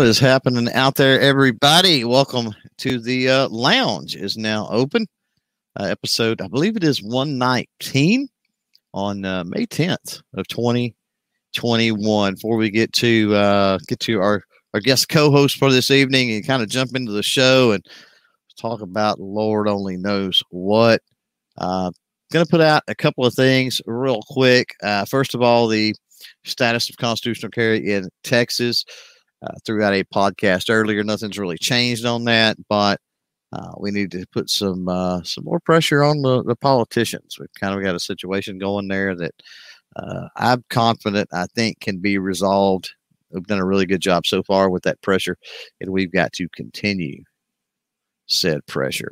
What is happening out there, everybody? Welcome to the uh, lounge. is now open. Uh, episode, I believe it is one nineteen on uh, May tenth of twenty twenty one. Before we get to uh, get to our our guest co-host for this evening and kind of jump into the show and talk about Lord only knows what. Uh, going to put out a couple of things real quick. Uh, first of all, the status of constitutional carry in Texas. Uh, threw out a podcast earlier. Nothing's really changed on that, but uh, we need to put some uh, some more pressure on the, the politicians. We've kind of got a situation going there that uh, I'm confident I think can be resolved. We've done a really good job so far with that pressure, and we've got to continue said pressure.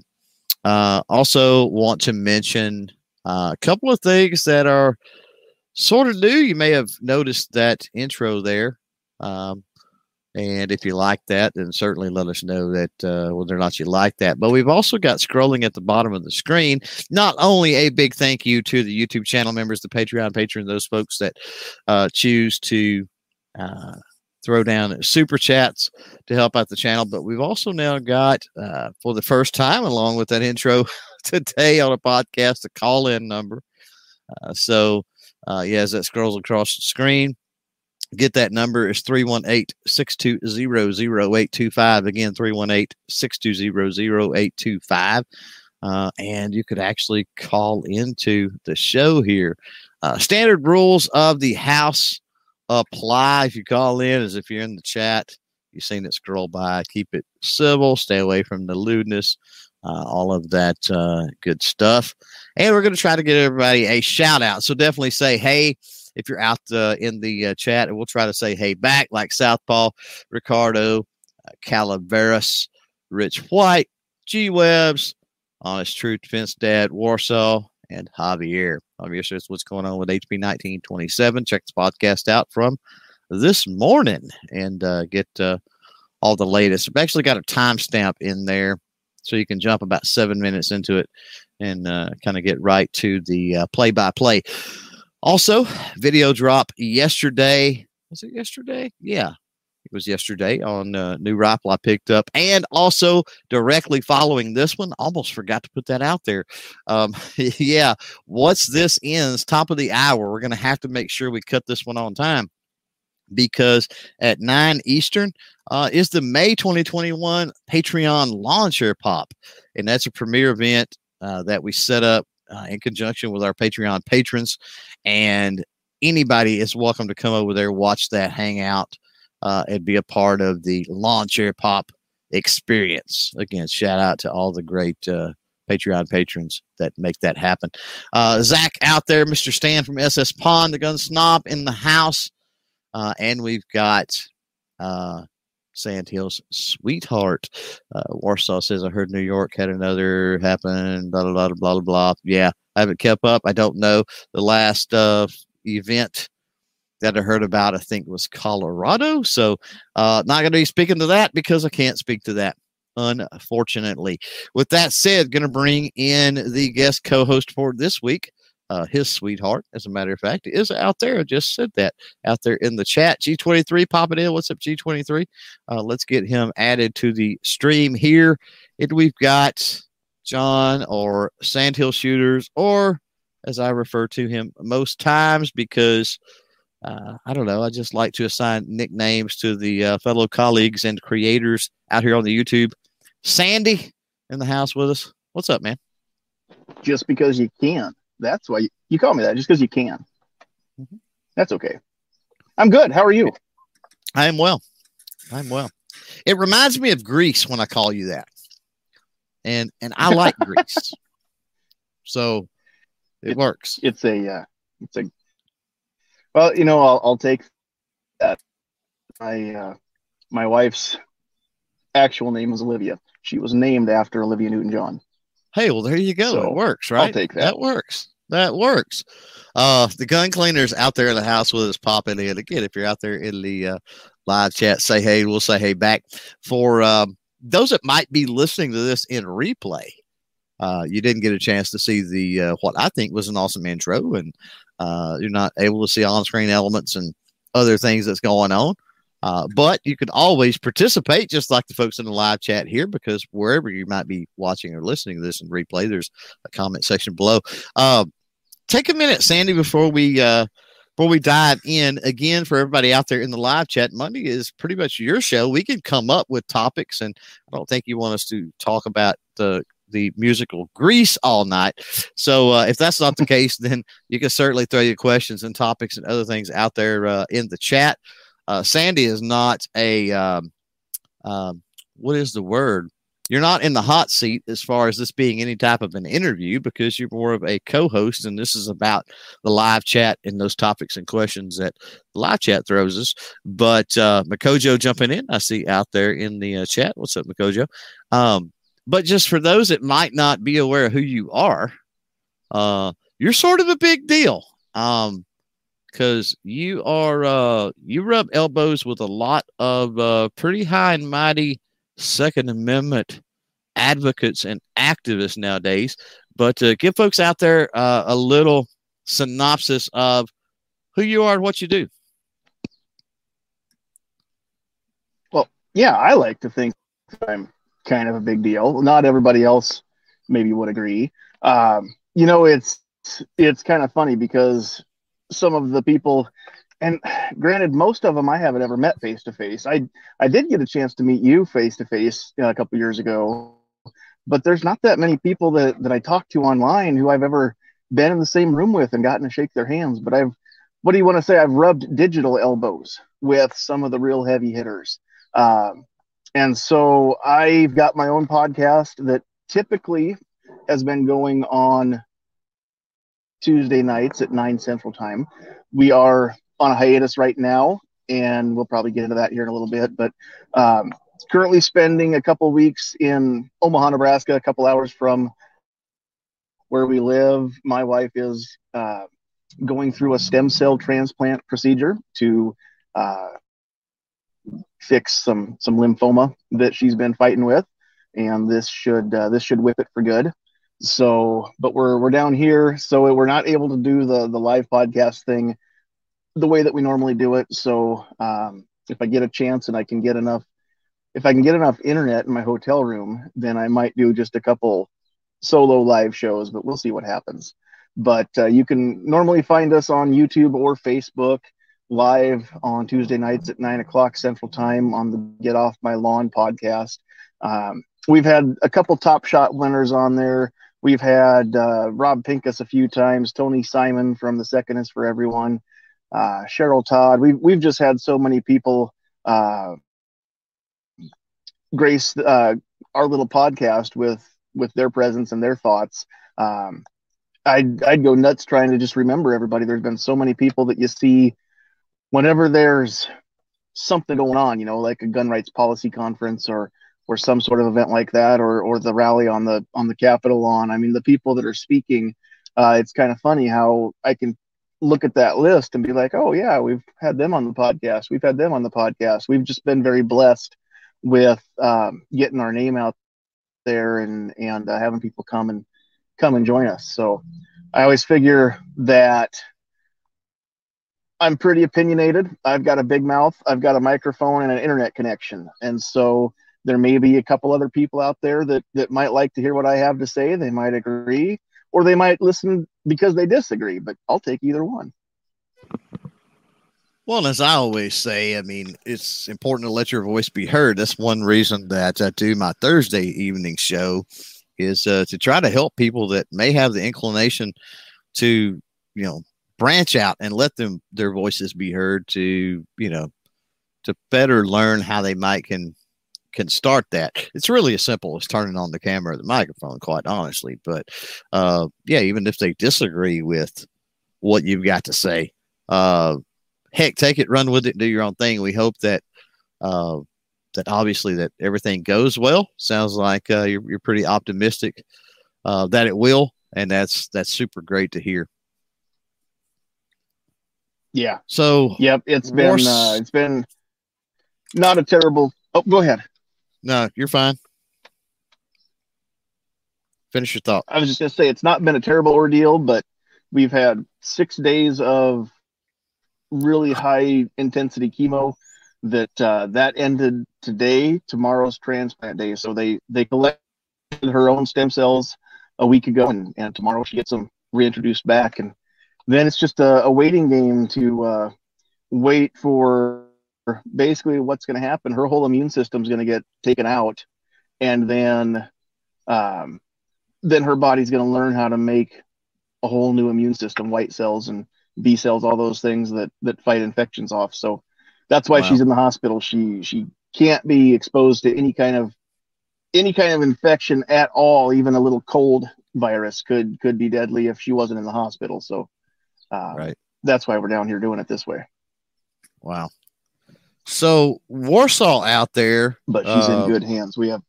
Uh, also, want to mention uh, a couple of things that are sort of new. You may have noticed that intro there. Um, and if you like that, then certainly let us know that uh, whether or not you like that. But we've also got scrolling at the bottom of the screen, not only a big thank you to the YouTube channel members, the Patreon patrons, those folks that uh, choose to uh, throw down super chats to help out the channel, but we've also now got, uh, for the first time, along with that intro today on a podcast, a call in number. Uh, so, uh, yeah, as that scrolls across the screen, get that number is 318-620-0825 again 318-620-0825 uh, and you could actually call into the show here. Uh, standard rules of the house apply. If you call in as if you're in the chat you've seen it scroll by keep it civil stay away from the lewdness uh, all of that uh, good stuff. And we're going to try to get everybody a shout out so definitely say hey if you're out uh, in the uh, chat, and we'll try to say hey back like Southpaw, Ricardo, uh, Calaveras, Rich White, G Webs, Honest Truth Defense Dad, Warsaw, and Javier. Javier says what's going on with HB 1927. Check this podcast out from this morning and uh, get uh, all the latest. I've actually got a timestamp in there so you can jump about seven minutes into it and uh, kind of get right to the play by play. Also, video drop yesterday. Was it yesterday? Yeah, it was yesterday on uh, new rifle I picked up, and also directly following this one. Almost forgot to put that out there. Um, yeah, what's this ends top of the hour? We're gonna have to make sure we cut this one on time because at nine Eastern uh, is the May 2021 Patreon Lawn Chair Pop, and that's a premiere event uh, that we set up uh, in conjunction with our Patreon patrons. And anybody is welcome to come over there, watch that, hang out, uh, and be a part of the Lawn Chair Pop experience. Again, shout out to all the great uh, Patreon patrons that make that happen. Uh, Zach out there, Mr. Stan from SS Pond, the gun snob in the house. Uh, and we've got uh, Sandhills sweetheart. Uh, Warsaw says, I heard New York had another happen, blah, blah, blah, blah, blah. Yeah, I haven't kept up. I don't know. The last uh, event that I heard about, I think, was Colorado. So, uh, not going to be speaking to that because I can't speak to that, unfortunately. With that said, going to bring in the guest co host for this week uh, his sweetheart, as a matter of fact, is out there. I just said that out there in the chat. G23 popping in. What's up, G23? Uh, let's get him added to the stream here. And we've got John or Sandhill Shooters, or as I refer to him most times, because uh, I don't know, I just like to assign nicknames to the uh, fellow colleagues and creators out here on the YouTube. Sandy in the house with us. What's up, man? Just because you can. That's why you, you call me that, just because you can. Mm-hmm. That's okay. I'm good. How are you? I am well. I'm well. It reminds me of Grease when I call you that, and and I like Grease, so it, it, works. It's a uh, it's a well, you know, I'll I'll take that. My uh, my wife's actual name is Olivia. She was named after Olivia Newton John. Hey, well, there you go. So it works, right? I'll take that. That works. That works. Uh, the gun cleaners out there in the house with us popping in. Again, if you're out there in the uh, live chat, say hey. We'll say hey back. For um, those that might be listening to this in replay, uh, you didn't get a chance to see the uh, what I think was an awesome intro, and uh, you're not able to see on-screen elements and other things that's going on. Uh, but you can always participate, just like the folks in the live chat here, because wherever you might be watching or listening to this in replay, there's a comment section below. Uh, take a minute, Sandy, before we uh, before we dive in again for everybody out there in the live chat. Monday is pretty much your show. We can come up with topics, and I don't think you want us to talk about the the musical Grease all night. So uh, if that's not the case, then you can certainly throw your questions and topics and other things out there uh, in the chat. Uh, Sandy is not a um, um, what is the word? You're not in the hot seat as far as this being any type of an interview because you're more of a co-host, and this is about the live chat and those topics and questions that the live chat throws us. But uh, Makojo jumping in, I see out there in the uh, chat. What's up, Makojo? Um, but just for those that might not be aware of who you are, uh, you're sort of a big deal. Um, because you are uh you rub elbows with a lot of uh pretty high and mighty Second Amendment advocates and activists nowadays. But uh, give folks out there uh, a little synopsis of who you are and what you do. Well, yeah, I like to think I'm kind of a big deal. Not everybody else maybe would agree. Um, you know, it's it's kind of funny because some of the people and granted most of them i haven't ever met face to face i i did get a chance to meet you face to face a couple years ago but there's not that many people that that i talk to online who i've ever been in the same room with and gotten to shake their hands but i've what do you want to say? I've rubbed digital elbows with some of the real heavy hitters. Um, and so i've got my own podcast that typically has been going on Tuesday nights at 9 Central Time. We are on a hiatus right now, and we'll probably get into that here in a little bit. But um, currently spending a couple weeks in Omaha, Nebraska, a couple hours from where we live. My wife is uh, going through a stem cell transplant procedure to uh, fix some some lymphoma that she's been fighting with, and this should uh, this should whip it for good. So, but we're we're down here, so we're not able to do the the live podcast thing the way that we normally do it. So, um, if I get a chance and I can get enough, if I can get enough internet in my hotel room, then I might do just a couple solo live shows. But we'll see what happens. But uh, you can normally find us on YouTube or Facebook live on Tuesday nights at nine o'clock Central Time on the Get Off My Lawn podcast. Um, we've had a couple top shot winners on there. We've had uh, Rob Pincus a few times, Tony Simon from The Second is for Everyone, uh, Cheryl Todd. We've, we've just had so many people uh, grace uh, our little podcast with, with their presence and their thoughts. Um, I'd, I'd go nuts trying to just remember everybody. There's been so many people that you see whenever there's something going on, you know, like a gun rights policy conference or or some sort of event like that, or or the rally on the on the Capitol lawn. I mean, the people that are speaking, uh, it's kind of funny how I can look at that list and be like, oh yeah, we've had them on the podcast. We've had them on the podcast. We've just been very blessed with um, getting our name out there and and uh, having people come and come and join us. So I always figure that I'm pretty opinionated. I've got a big mouth. I've got a microphone and an internet connection, and so there may be a couple other people out there that that might like to hear what I have to say. They might agree, or they might listen because they disagree. But I'll take either one. Well, as I always say, I mean, it's important to let your voice be heard. That's one reason that I do my Thursday evening show is uh, to try to help people that may have the inclination to, you know, branch out and let them their voices be heard to, you know, to better learn how they might can can start that. It's really as simple as turning on the camera or the microphone, quite honestly. But uh, yeah, even if they disagree with what you've got to say, uh, heck, take it, run with it, do your own thing. We hope that uh, that obviously that everything goes well. Sounds like uh, you're, you're pretty optimistic uh, that it will, and that's that's super great to hear. Yeah. So. Yep. It's been uh, it's been not a terrible. Oh, go ahead. No, you're fine. Finish your thought. I was just going to say it's not been a terrible ordeal, but we've had six days of really high intensity chemo that uh, that ended today. Tomorrow's transplant day, so they they collected her own stem cells a week ago, and, and tomorrow she gets them reintroduced back, and then it's just a, a waiting game to uh, wait for basically what's going to happen. Her whole immune system is going to get taken out, and then um, then her body's going to learn how to make a whole new immune system, white cells and B cells, all those things that that fight infections off. So that's why wow. she's in the hospital. She she can't be exposed to any kind of any kind of infection at all. Even a little cold virus could could be deadly if she wasn't in the hospital. So uh, right. that's why we're down here doing it this way. Wow. So Warsaw out there, but she's uh, in good hands. We have.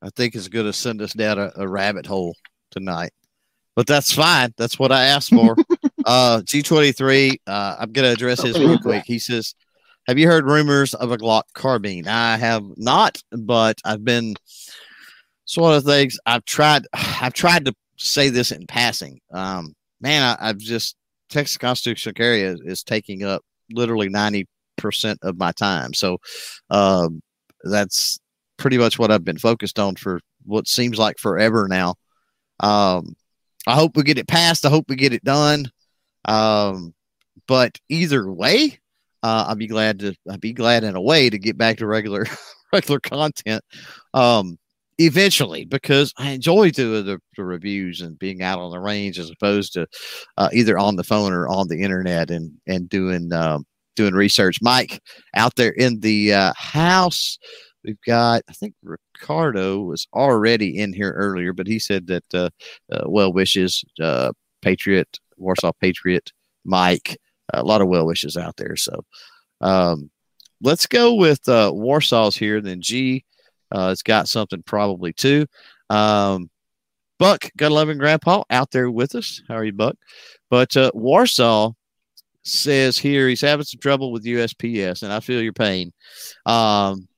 I think is going to send us down a, a rabbit hole tonight but that's fine. That's what I asked for. uh, G23, uh, I'm going to address this real quick. He says, Have you heard rumors of a Glock carbine? I have not, but I've been. It's one of the things I've tried. I've tried to say this in passing. Um, man, I, have just Texas constitutional carry is, is, taking up literally 90% of my time. So um, that's pretty much what I've been focused on for what seems like forever now. Um, I hope we get it passed. I hope we get it done. Um, but either way, uh, I'll be glad to. I'll be glad in a way to get back to regular regular content. Um, eventually because I enjoy doing the, the, reviews and being out on the range as opposed to uh, either on the phone or on the internet and and doing um, doing research. Mike out there in the uh, house, we've got I think Ricardo was already in here earlier, but he said that uh, uh, well wishes, uh, Patriot, Warsaw Patriot, Mike, a lot of well wishes out there. So um, let's go with uh, Warsaw's here. Then G uh, has got something probably too. Um, Buck, got loving grandpa out there with us. How are you, Buck? But uh, Warsaw says here he's having some trouble with USPS, and I feel your pain. Um,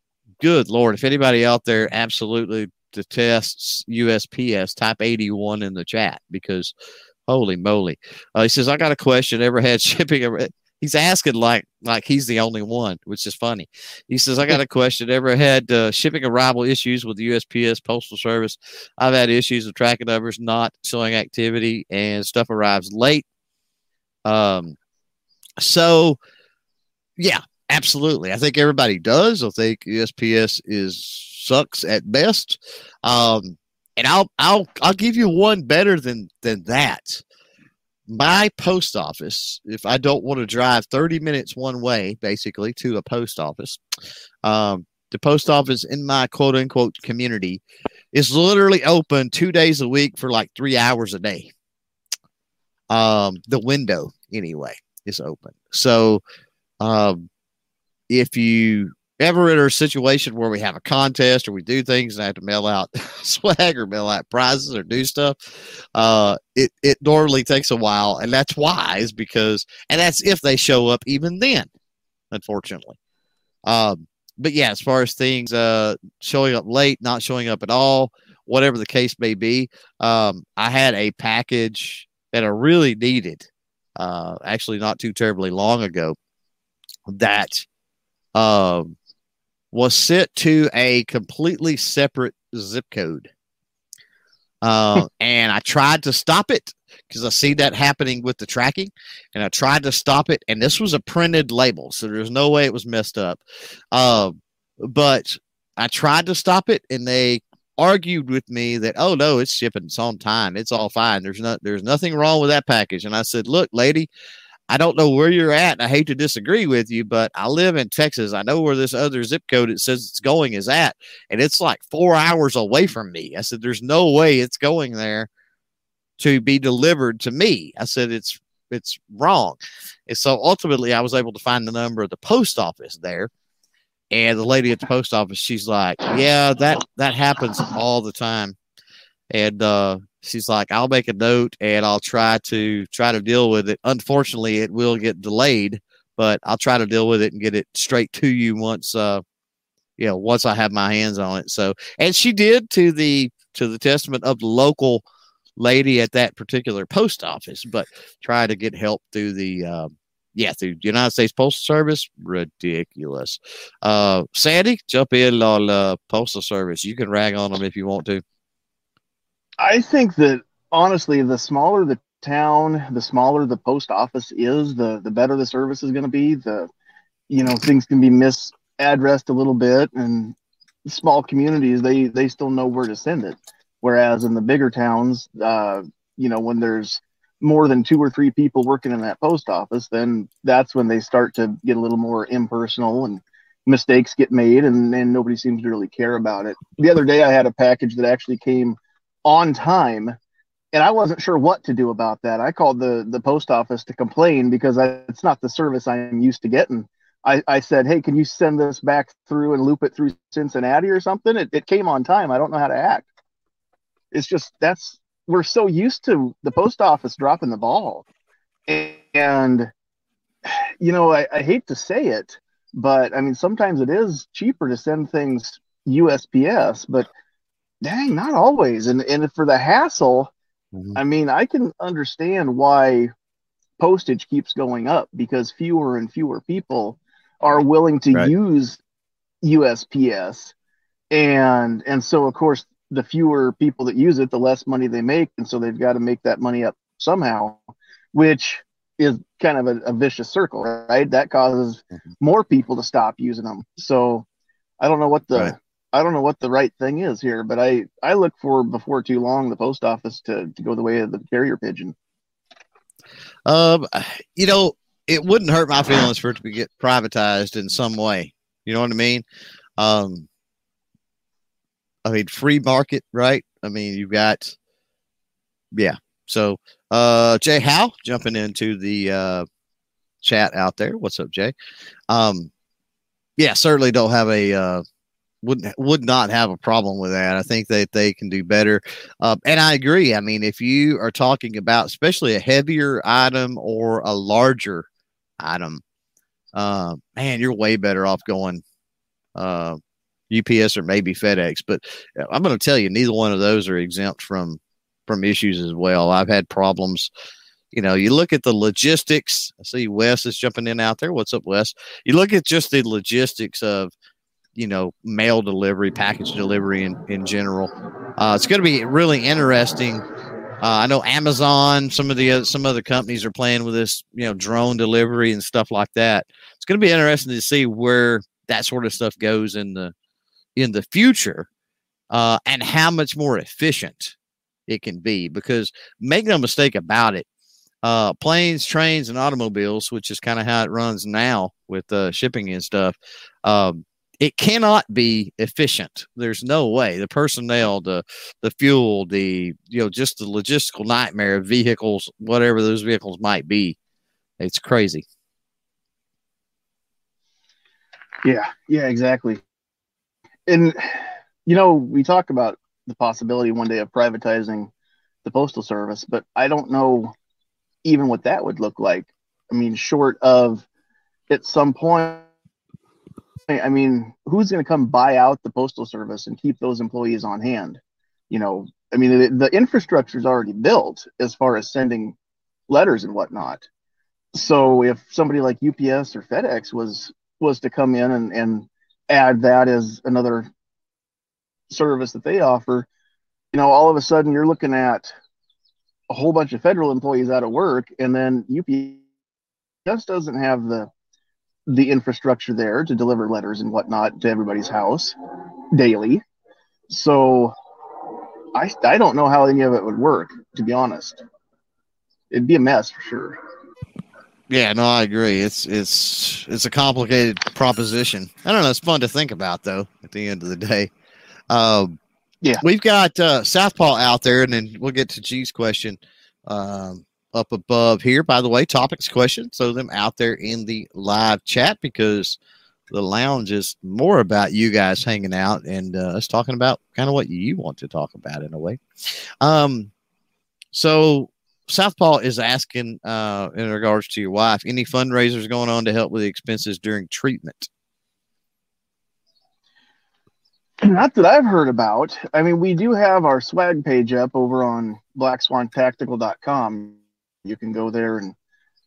good lord, if anybody out there absolutely detests USPS, type 81 in the chat because holy moly. Uh, he says, I got a question. Ever had shipping? Ever, he's asking like like he's the only one, which is funny. He says, I got a question. Ever had uh, shipping arrival issues with the USPS Postal Service? I've had issues with tracking numbers not showing activity and stuff arrives late. Um, so yeah, Absolutely. I think everybody does. I think USPS is sucks at best. Um, and I'll I'll I'll give you one better than than that. My post office, if I don't want to drive 30 minutes one way, basically to a post office, um, the post office in my quote unquote community is literally open two days a week for like three hours a day. Um, the window anyway is open. So um, if you ever in a situation where we have a contest or we do things and I have to mail out swag or mail out prizes or do stuff, uh, it, it normally takes a while. And that's is because, and that's if they show up even then, unfortunately. Um, but yeah, as far as things uh, showing up late, not showing up at all, whatever the case may be, um, I had a package that I really needed, uh, actually not too terribly long ago, that um, was sent to a completely separate zip code. Uh, and I tried to stop it because I see that happening with the tracking, and I tried to stop it. And this was a printed label, so there's no way it was messed up. Uh, but I tried to stop it, and they argued with me that oh no, it's shipping, it's on time, it's all fine. There's not, there's nothing wrong with that package. And I said, look, lady, I don't know where you're at, and I hate to disagree with you, but I live in Texas. I know where this other zip code it says it's going is at, and it's like four hours away from me. I said, There's no way it's going there to be delivered to me. I said, It's it's wrong. And so ultimately I was able to find the number of the post office there. And the lady at the post office, she's like, Yeah, that that happens all the time. And uh she's like, I'll make a note and I'll try to try to deal with it. Unfortunately, it will get delayed, but I'll try to deal with it and get it straight to you once, uh, you know, once I have my hands on it. So, and she did to the to the testament of the local lady at that particular post office, but try to get help through the, uh, yeah, through United States Postal Service, ridiculous. Uh, Sandy, jump in on uh, Postal Service. You can rag on them if you want to. I think that honestly, the smaller the town, the smaller the post office is, the the better the service is going to be. The you know things can be misaddressed a little bit, and small communities they they still know where to send it. Whereas in the bigger towns, uh, you know, when there's more than two or three people working in that post office, then that's when they start to get a little more impersonal and mistakes get made and, and nobody seems to really care about it. The other day I had a package that actually came on time and I wasn't sure what to do about that. I called the the post office to complain because I, it's not the service I'm used to getting. I, I said, hey, can you send this back through and loop it through Cincinnati or something? It, it came on time. I don't know how to act. It's just that's we're so used to the post office dropping the ball, and you know I, I hate to say it, but I mean sometimes it is cheaper to send things USPS, but dang, not always. And and for the hassle Mm-hmm. I mean, I can understand why postage keeps going up because fewer and fewer people are willing to right. use USPS. And and so of course the fewer people that use it, the less money they make. And so they've got to make that money up somehow, which is kind of a, a vicious circle, right? That causes mm-hmm. more people to stop using them. So I don't know what the right. I don't know what the right thing is here, but I I look for before too long the post office to to go the way of the carrier pigeon. Um, you know, it wouldn't hurt my feelings for it to get privatized in some way. You know what I mean? Um, I mean, free market, right? I mean, you've got, yeah. So, uh, Jay Howe jumping into the uh, chat out there. What's up, Jay? Um, yeah, certainly don't have a uh, would would not have a problem with that. I think that they can do better, uh, and I agree. I mean, if you are talking about especially a heavier item or a larger item, uh, man, you're way better off going uh, UPS or maybe FedEx. But uh, I'm going to tell you, neither one of those are exempt from from issues as well. I've had problems. You know, you look at the logistics. I see Wes is jumping in out there. What's up, Wes? You look at just the logistics of you know mail delivery, package delivery in in general. Uh, it's going to be really interesting. Uh, I know Amazon, some of the uh, some other companies are playing with this, you know, drone delivery and stuff like that. It's going to be interesting to see where that sort of stuff goes in the in the future, uh, and how much more efficient it can be. Because make no mistake about it, uh, planes, trains, and automobiles, which is kind of how it runs now with uh, shipping and stuff. Um, it cannot be efficient. There's no way. The personnel, the the fuel, the you know, just the logistical nightmare of vehicles, whatever those vehicles might be. It's crazy. Yeah, yeah, exactly. And you know, we talk about the possibility one day of privatizing the postal service, but I don't know even what that would look like. I mean, short of at some point I mean, who's going to come buy out the postal service and keep those employees on hand? You know, I mean, the, the infrastructure is already built as far as sending letters and whatnot. So if somebody like UPS or FedEx was was to come in and, and add that as another service that they offer, you know, all of a sudden you're looking at a whole bunch of federal employees out of work, and then UPS doesn't have the the infrastructure there to deliver letters and whatnot to everybody's house daily. So I I don't know how any of it would work, to be honest. It'd be a mess for sure. Yeah, no, I agree. It's it's it's a complicated proposition. I don't know. It's fun to think about, though. At the end of the day, um, yeah, we've got uh, Southpaw out there, and then we'll get to G's question. Um, up above here. By the way, topics, questions, throw them out there in the live chat because the lounge is more about you guys hanging out and uh, us talking about kind of what you want to talk about in a way. Um, so Southpaw is asking uh, in regards to your wife, any fundraisers going on to help with the expenses during treatment? Not that I've heard about. I mean, we do have our swag page up over on blackswantactical.com you can go there and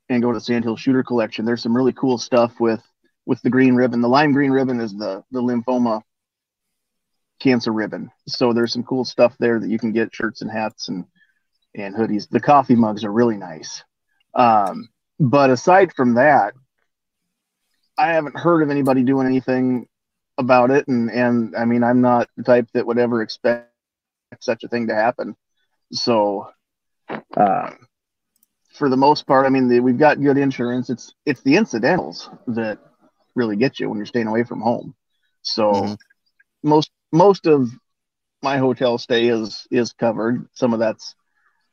and go to the Sandhill Shooter Collection. There's some really cool stuff with with the green ribbon. The lime green ribbon is the the lymphoma cancer ribbon. So there's some cool stuff there that you can get shirts and hats and and hoodies. The coffee mugs are really nice. Um, but aside from that, I haven't heard of anybody doing anything about it. And and I mean, I'm not the type that would ever expect such a thing to happen. So, uh, for the most part, I mean, the, we've got good insurance. It's it's the incidentals that really get you when you're staying away from home. So mm-hmm. most most of my hotel stay is is covered. Some of that's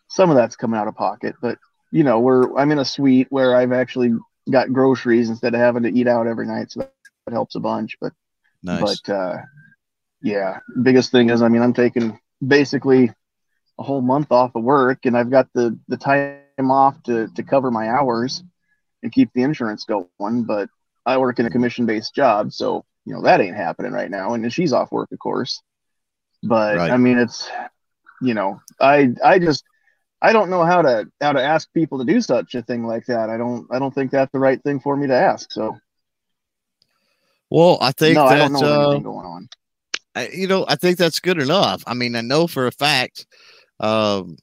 some of that's coming out of pocket, but you know, we're I'm in a suite where I've actually got groceries instead of having to eat out every night, so that, that helps a bunch. But nice. but uh, yeah, biggest thing is I mean I'm taking basically a whole month off of work, and I've got the the time off to to cover my hours and keep the insurance going. But I work in a commission based job, so you know that ain't happening right now. And she's off work, of course. But right. I mean, it's you know, I I just I don't know how to how to ask people to do such a thing like that. I don't I don't think that's the right thing for me to ask. So. Well, I think no, that, I uh, going on. I, you know, I think that's good enough. I mean, I know for a fact um,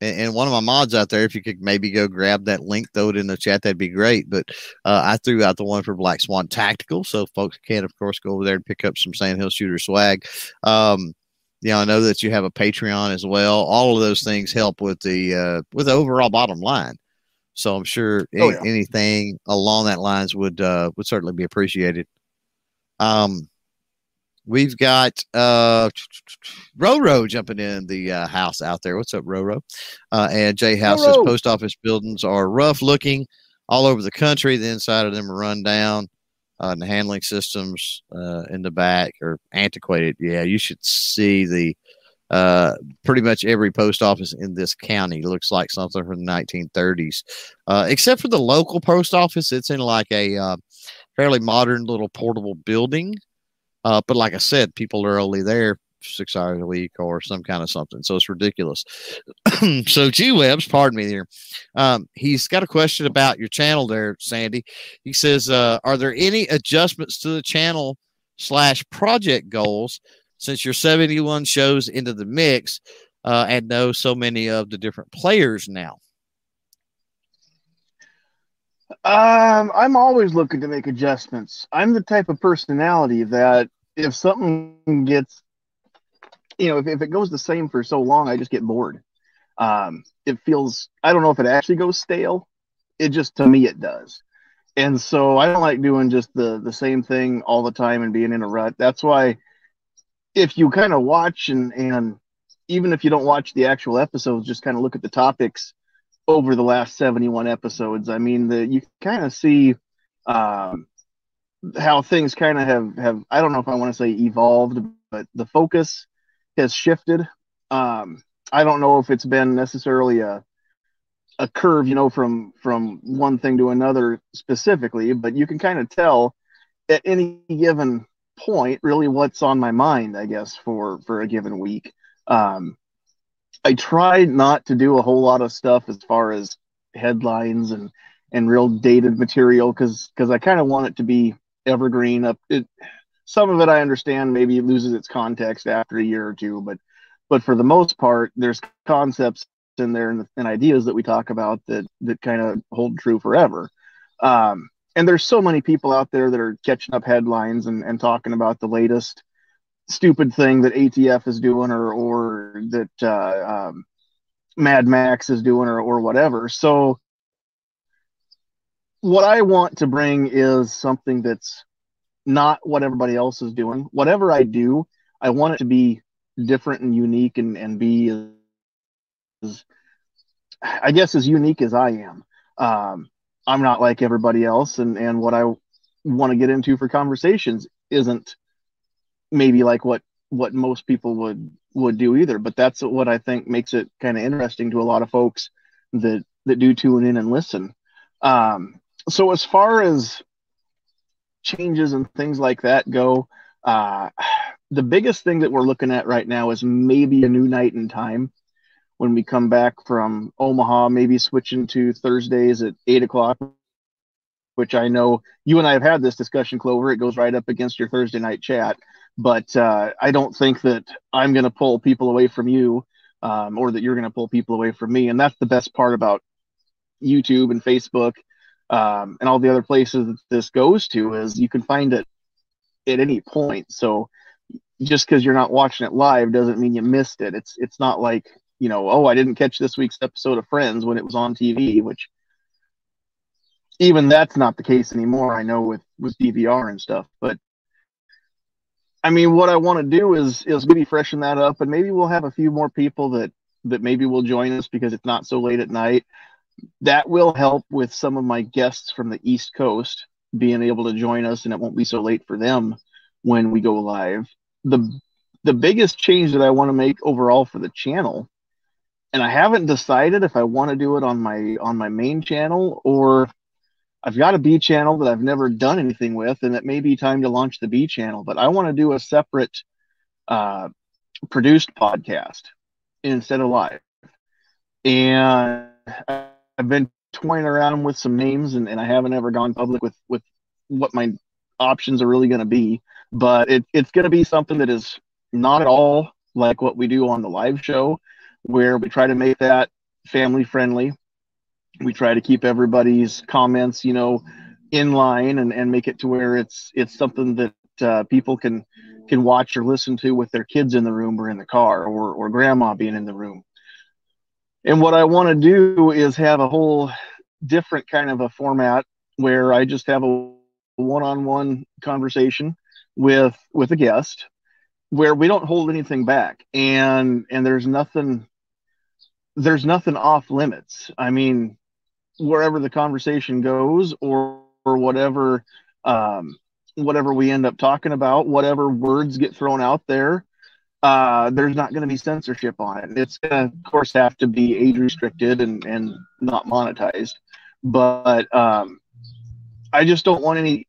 and, one of my mods out there, if you could maybe go grab that link, throw it in the chat, that'd be great. But uh, I threw out the one for Black Swan Tactical, so folks can, of course, go over there and pick up some Sandhill Shooter swag. Um, you know, I know that you have a Patreon as well. All of those things help with the uh, with the overall bottom line. So I'm sure oh, any, yeah. anything along that lines would uh, would certainly be appreciated. Um, We've got uh, Roro jumping in the uh, house out there. What's up, Roro? Uh, and Jay House says post office buildings are rough looking all over the country. The inside of them are run down. Uh, and the handling systems uh, in the back are antiquated. Yeah, you should see the uh, pretty much every post office in this county looks like something from the 1930s, uh, except for the local post office. It's in like a uh, fairly modern little portable building. Uh, but like I said, people are only there six hours a week or some kind of something. So it's ridiculous. so G Webs, pardon me here. Um, he's got a question about your channel there, Sandy. He says, uh, are there any adjustments to the channel slash project goals since you're 71 shows into the mix uh, and know so many of the different players now? Um, I'm always looking to make adjustments. I'm the type of personality that if something gets, you know, if, if it goes the same for so long, I just get bored. Um, it feels, I don't know if it actually goes stale. It just, to me, it does. And so I don't like doing just the, the same thing all the time and being in a rut. That's why if you kind of watch and, and even if you don't watch the actual episodes, just kind of look at the topics over the last 71 episodes. I mean, the you kind of see um, how things kind of have have I don't know if I want to say evolved, but the focus has shifted. Um, I don't know if it's been necessarily a a curve, you know, from from one thing to another specifically, but you can kind of tell at any given point really what's on my mind, I guess, for for a given week. Um, I try not to do a whole lot of stuff as far as headlines and and real dated material because because I kind of want it to be evergreen. Up it, some of it I understand maybe it loses its context after a year or two, but but for the most part, there's concepts in there and, and ideas that we talk about that that kind of hold true forever. Um, and there's so many people out there that are catching up headlines and, and talking about the latest stupid thing that ATF is doing or or that uh, um, Mad Max is doing or or whatever. So what I want to bring is something that's not what everybody else is doing. Whatever I do, I want it to be different and unique and and be as I guess as unique as I am. Um, I'm not like everybody else, and and what I want to get into for conversations isn't maybe like what what most people would would do either but that's what i think makes it kind of interesting to a lot of folks that that do tune in and listen um so as far as changes and things like that go uh the biggest thing that we're looking at right now is maybe a new night and time when we come back from Omaha, maybe switching to Thursdays at eight o'clock, which I know you and I have had this discussion, Clover. It goes right up against your Thursday night chat. But uh, I don't think that I'm going to pull people away from you um, or that you're going to pull people away from me. And that's the best part about YouTube and Facebook um, and all the other places that this goes to is you can find it at any point. So just because you're not watching it live doesn't mean you missed it. It's it's not like you know, oh, I didn't catch this week's episode of Friends when it was on TV, which even that's not the case anymore. I know with with DVR and stuff, but I mean, what I want to do is is maybe freshen that up, and maybe we'll have a few more people that that maybe will join us because it's not so late at night. That will help with some of my guests from the East Coast being able to join us, and it won't be so late for them when we go live. The the biggest change that I want to make overall for the channel, and I haven't decided if I want to do it on my on my main channel or I've got a B channel that I've never done anything with, and it may be time to launch the B channel. But I want to do a separate uh, produced podcast instead of live. And I've been toying around with some names, and, and I haven't ever gone public with with what my options are really going to be. But it, it's going to be something that is not at all like what we do on the live show, where we try to make that family friendly we try to keep everybody's comments, you know, in line and, and make it to where it's it's something that uh, people can can watch or listen to with their kids in the room or in the car or or grandma being in the room. And what I want to do is have a whole different kind of a format where I just have a one-on-one conversation with with a guest where we don't hold anything back and and there's nothing there's nothing off limits. I mean, wherever the conversation goes or, or whatever um, whatever we end up talking about, whatever words get thrown out there, uh, there's not going to be censorship on it. It's going to, of course, have to be age restricted and, and not monetized. But um, I just don't want any.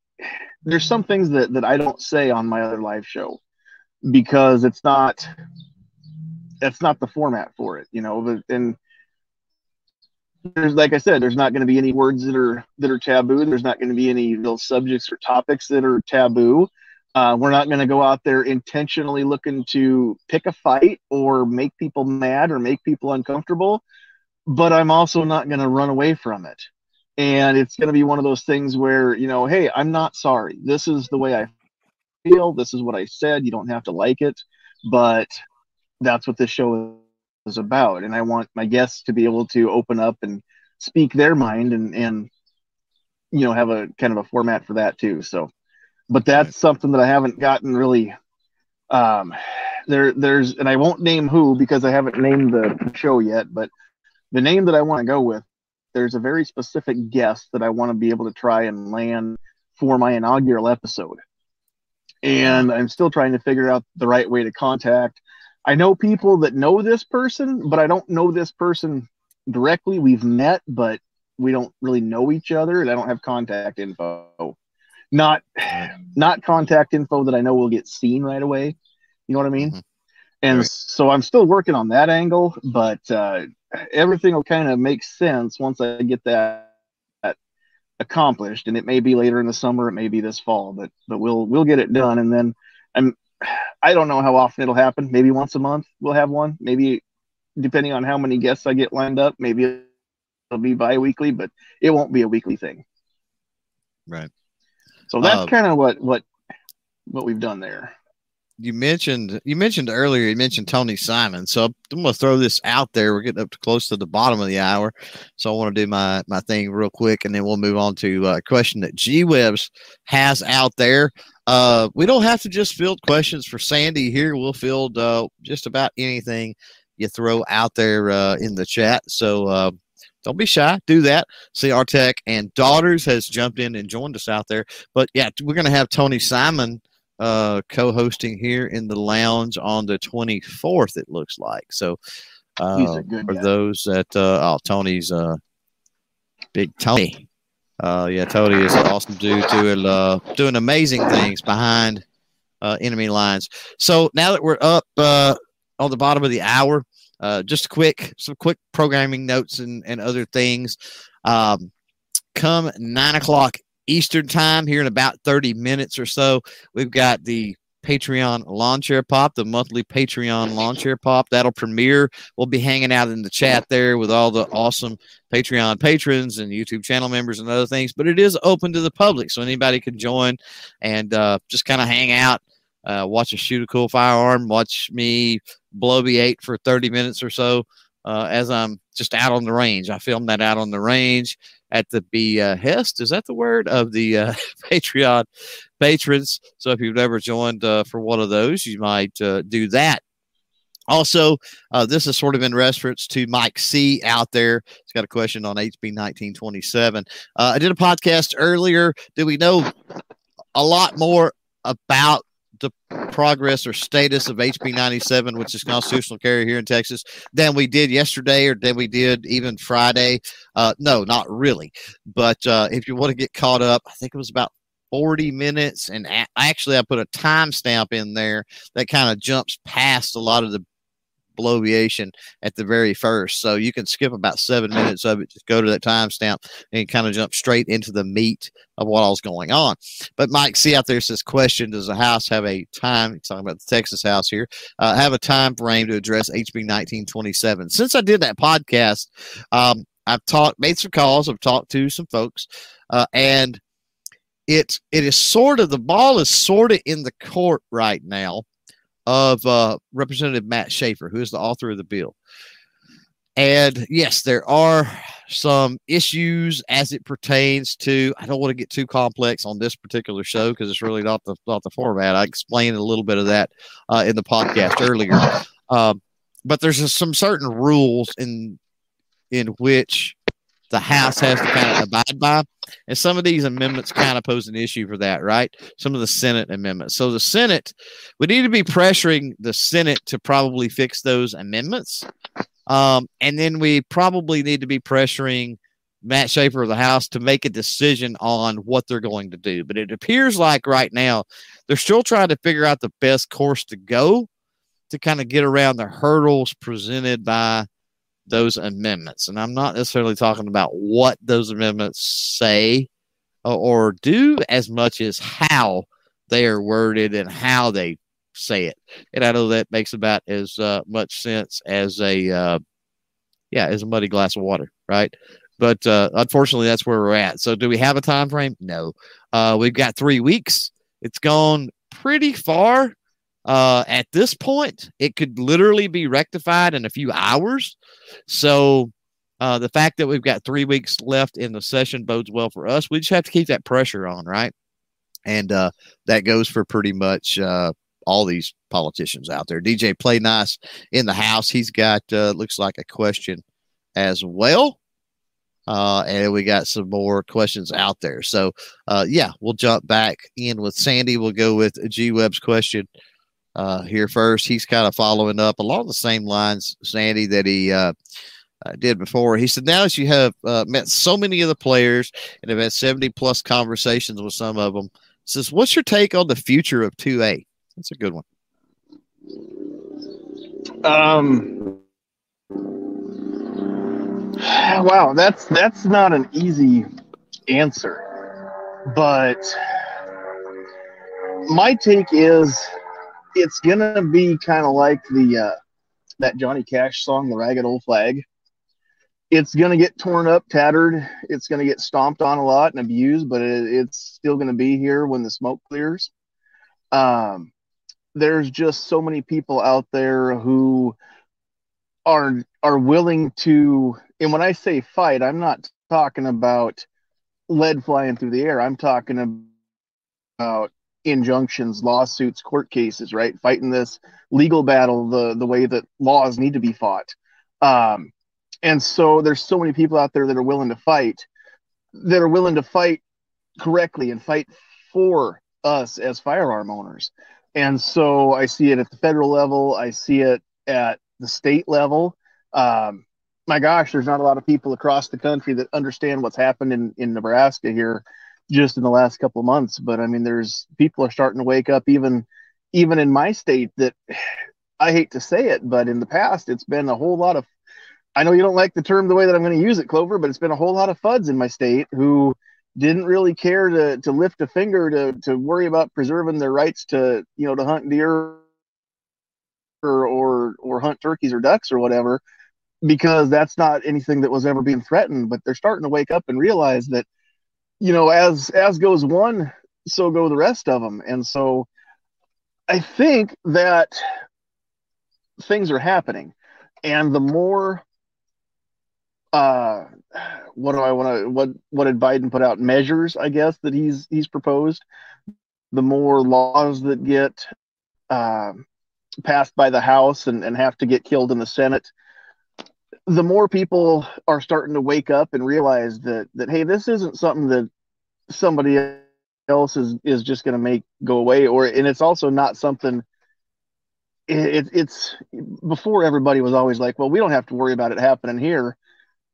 There's some things that, that I don't say on my other live show because it's not. It's not the format for it, you know. And there's like I said, there's not going to be any words that are that are taboo. There's not going to be any real subjects or topics that are taboo. Uh, we're not going to go out there intentionally looking to pick a fight or make people mad or make people uncomfortable. But I'm also not going to run away from it. And it's going to be one of those things where, you know, hey, I'm not sorry. This is the way I feel. This is what I said. You don't have to like it. But that's what this show is about and i want my guests to be able to open up and speak their mind and and you know have a kind of a format for that too so but that's right. something that i haven't gotten really um there there's and i won't name who because i haven't named the show yet but the name that i want to go with there's a very specific guest that i want to be able to try and land for my inaugural episode and i'm still trying to figure out the right way to contact I know people that know this person, but I don't know this person directly. We've met, but we don't really know each other, and I don't have contact info. Not not contact info that I know will get seen right away. You know what I mean? Mm-hmm. And right. so I'm still working on that angle, but uh, everything will kind of make sense once I get that, that accomplished. And it may be later in the summer, it may be this fall, but but we'll we'll get it done. And then I'm I don't know how often it'll happen. Maybe once a month we'll have one. Maybe depending on how many guests I get lined up, maybe it'll be bi-weekly, but it won't be a weekly thing. Right. So that's uh, kind of what what what we've done there. You mentioned you mentioned earlier you mentioned Tony Simon. So I'm gonna throw this out there. We're getting up to close to the bottom of the hour. So I want to do my my thing real quick and then we'll move on to a question that G Webs has out there. Uh, we don't have to just field questions for Sandy here. We'll field uh, just about anything you throw out there uh, in the chat. So uh, don't be shy. Do that. CR Tech and Daughters has jumped in and joined us out there. But yeah, we're going to have Tony Simon uh, co-hosting here in the lounge on the 24th. It looks like so. Uh, for guy. those that uh, oh Tony's uh, big Tony uh, yeah, Tony is an awesome dude doing uh, doing amazing things behind uh, enemy lines. So now that we're up uh, on the bottom of the hour, uh, just a quick, some quick programming notes and, and other things. Um, come nine o'clock Eastern time here in about 30 minutes or so, we've got the Patreon Lawn Chair Pop, the monthly Patreon Lawn Chair Pop. That'll premiere. We'll be hanging out in the chat there with all the awesome Patreon patrons and YouTube channel members and other things. But it is open to the public, so anybody can join and uh, just kind of hang out, uh, watch a shoot a cool firearm, watch me blow B8 for 30 minutes or so uh, as I'm just out on the range. I filmed that out on the range at the behest. Is that the word of the uh, Patreon patrons? So if you've never joined uh, for one of those, you might uh, do that. Also, uh, this is sort of in reference to Mike C out there. He's got a question on HB 1927. Uh, I did a podcast earlier. Do we know a lot more about the progress or status of HB 97, which is constitutional carry here in Texas, than we did yesterday or than we did even Friday. Uh, no, not really. But uh, if you want to get caught up, I think it was about 40 minutes. And a- actually, I put a timestamp in there that kind of jumps past a lot of the bloviation at the very first. So you can skip about seven minutes of it, just go to that timestamp and kind of jump straight into the meat of what all's going on. But Mike C out there says, question, does the House have a time, he's talking about the Texas House here, uh, have a time frame to address HB 1927? Since I did that podcast, um, I've talked, made some calls, I've talked to some folks, uh, and it, it is sort of, the ball is sort of in the court right now of uh, Representative Matt Schaefer, who is the author of the bill. And yes, there are some issues as it pertains to. I don't want to get too complex on this particular show because it's really not the not the format. I explained a little bit of that uh, in the podcast earlier. Um, but there's some certain rules in in which the House has to kind of abide by. And some of these amendments kind of pose an issue for that, right? Some of the Senate amendments. So the Senate, we need to be pressuring the Senate to probably fix those amendments. Um, and then we probably need to be pressuring Matt Schaefer of the House to make a decision on what they're going to do. But it appears like right now they're still trying to figure out the best course to go to kind of get around the hurdles presented by those amendments. And I'm not necessarily talking about what those amendments say or do as much as how they are worded and how they say it. And I know that makes about as uh, much sense as a, uh, yeah, as a muddy glass of water, right? But uh, unfortunately, that's where we're at. So, do we have a time frame? No. Uh, we've got three weeks. It's gone pretty far. Uh, at this point, it could literally be rectified in a few hours. So, uh, the fact that we've got three weeks left in the session bodes well for us. We just have to keep that pressure on, right? And uh, that goes for pretty much uh, all these politicians out there. DJ Play Nice in the house. He's got, uh, looks like a question as well. Uh, and we got some more questions out there. So, uh, yeah, we'll jump back in with Sandy. We'll go with G Webb's question uh, here first. He's kind of following up along the same lines, Sandy, that he uh, uh, did before. He said, Now that you have uh, met so many of the players and have had 70 plus conversations with some of them, says, What's your take on the future of 2A? That's a good one. Um, wow, that's that's not an easy answer, but my take is it's gonna be kind of like the uh, that Johnny Cash song, "The Ragged Old Flag." It's gonna get torn up, tattered. It's gonna get stomped on a lot and abused, but it, it's still gonna be here when the smoke clears. Um, there's just so many people out there who are are willing to and when I say fight, I'm not talking about lead flying through the air. I'm talking about injunctions, lawsuits, court cases, right? Fighting this legal battle the the way that laws need to be fought. Um, and so there's so many people out there that are willing to fight, that are willing to fight correctly and fight for us as firearm owners. And so I see it at the federal level. I see it at the state level. Um, my gosh, there's not a lot of people across the country that understand what's happened in, in Nebraska here just in the last couple of months. But I mean, there's people are starting to wake up even even in my state that I hate to say it, but in the past, it's been a whole lot of. I know you don't like the term the way that I'm going to use it, Clover, but it's been a whole lot of Fudds in my state who didn't really care to to lift a finger to to worry about preserving their rights to you know to hunt deer or or, or hunt turkeys or ducks or whatever because that's not anything that was ever being threatened but they're starting to wake up and realize that you know as as goes one so go the rest of them and so i think that things are happening. And the more uh what do i want to what what did biden put out? Measures i guess that he's he's proposed. The more laws that get uh, passed by the house and, and have to get killed in the senate the more people are starting to wake up and realize that that hey this isn't something that somebody else is is just going to make go away or and it's also not something it, it's before everybody was always like well we don't have to worry about it happening here.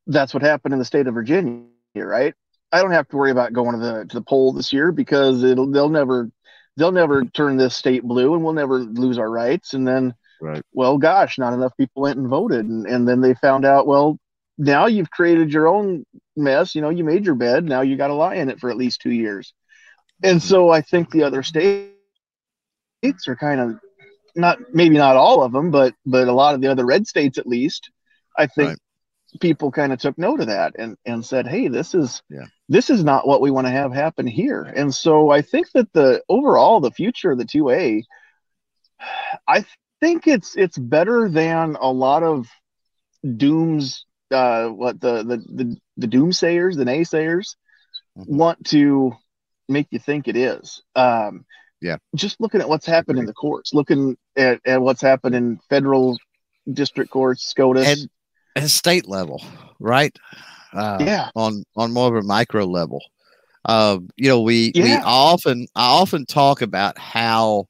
That's what happened in the state of virginia right? I don't have to worry about going to the to the poll this year because it'll they'll never they'll never turn this state blue and we'll never lose our rights. And then Right. well gosh not enough people went and voted and, and then they found out well now you've created your own mess you know you made your bed now you got to lie in it for at least two years and so i think the other states are kind of not maybe not all of them but but a lot of the other red states at least i think Right. people kind of took note of that and and said hey this is Yeah. this is not what we want to have happen here and so i think that the overall the future of the 2a i think it's it's better than a lot of dooms uh what the the the, the doomsayers the naysayers Mhm. want to make you think it is um Yeah. just looking at what's happened in the courts looking at, at what's happened in federal district courts scotus And at state level, right? Uh, yeah on on more of a micro level. Uh, you know, we we often I often talk about how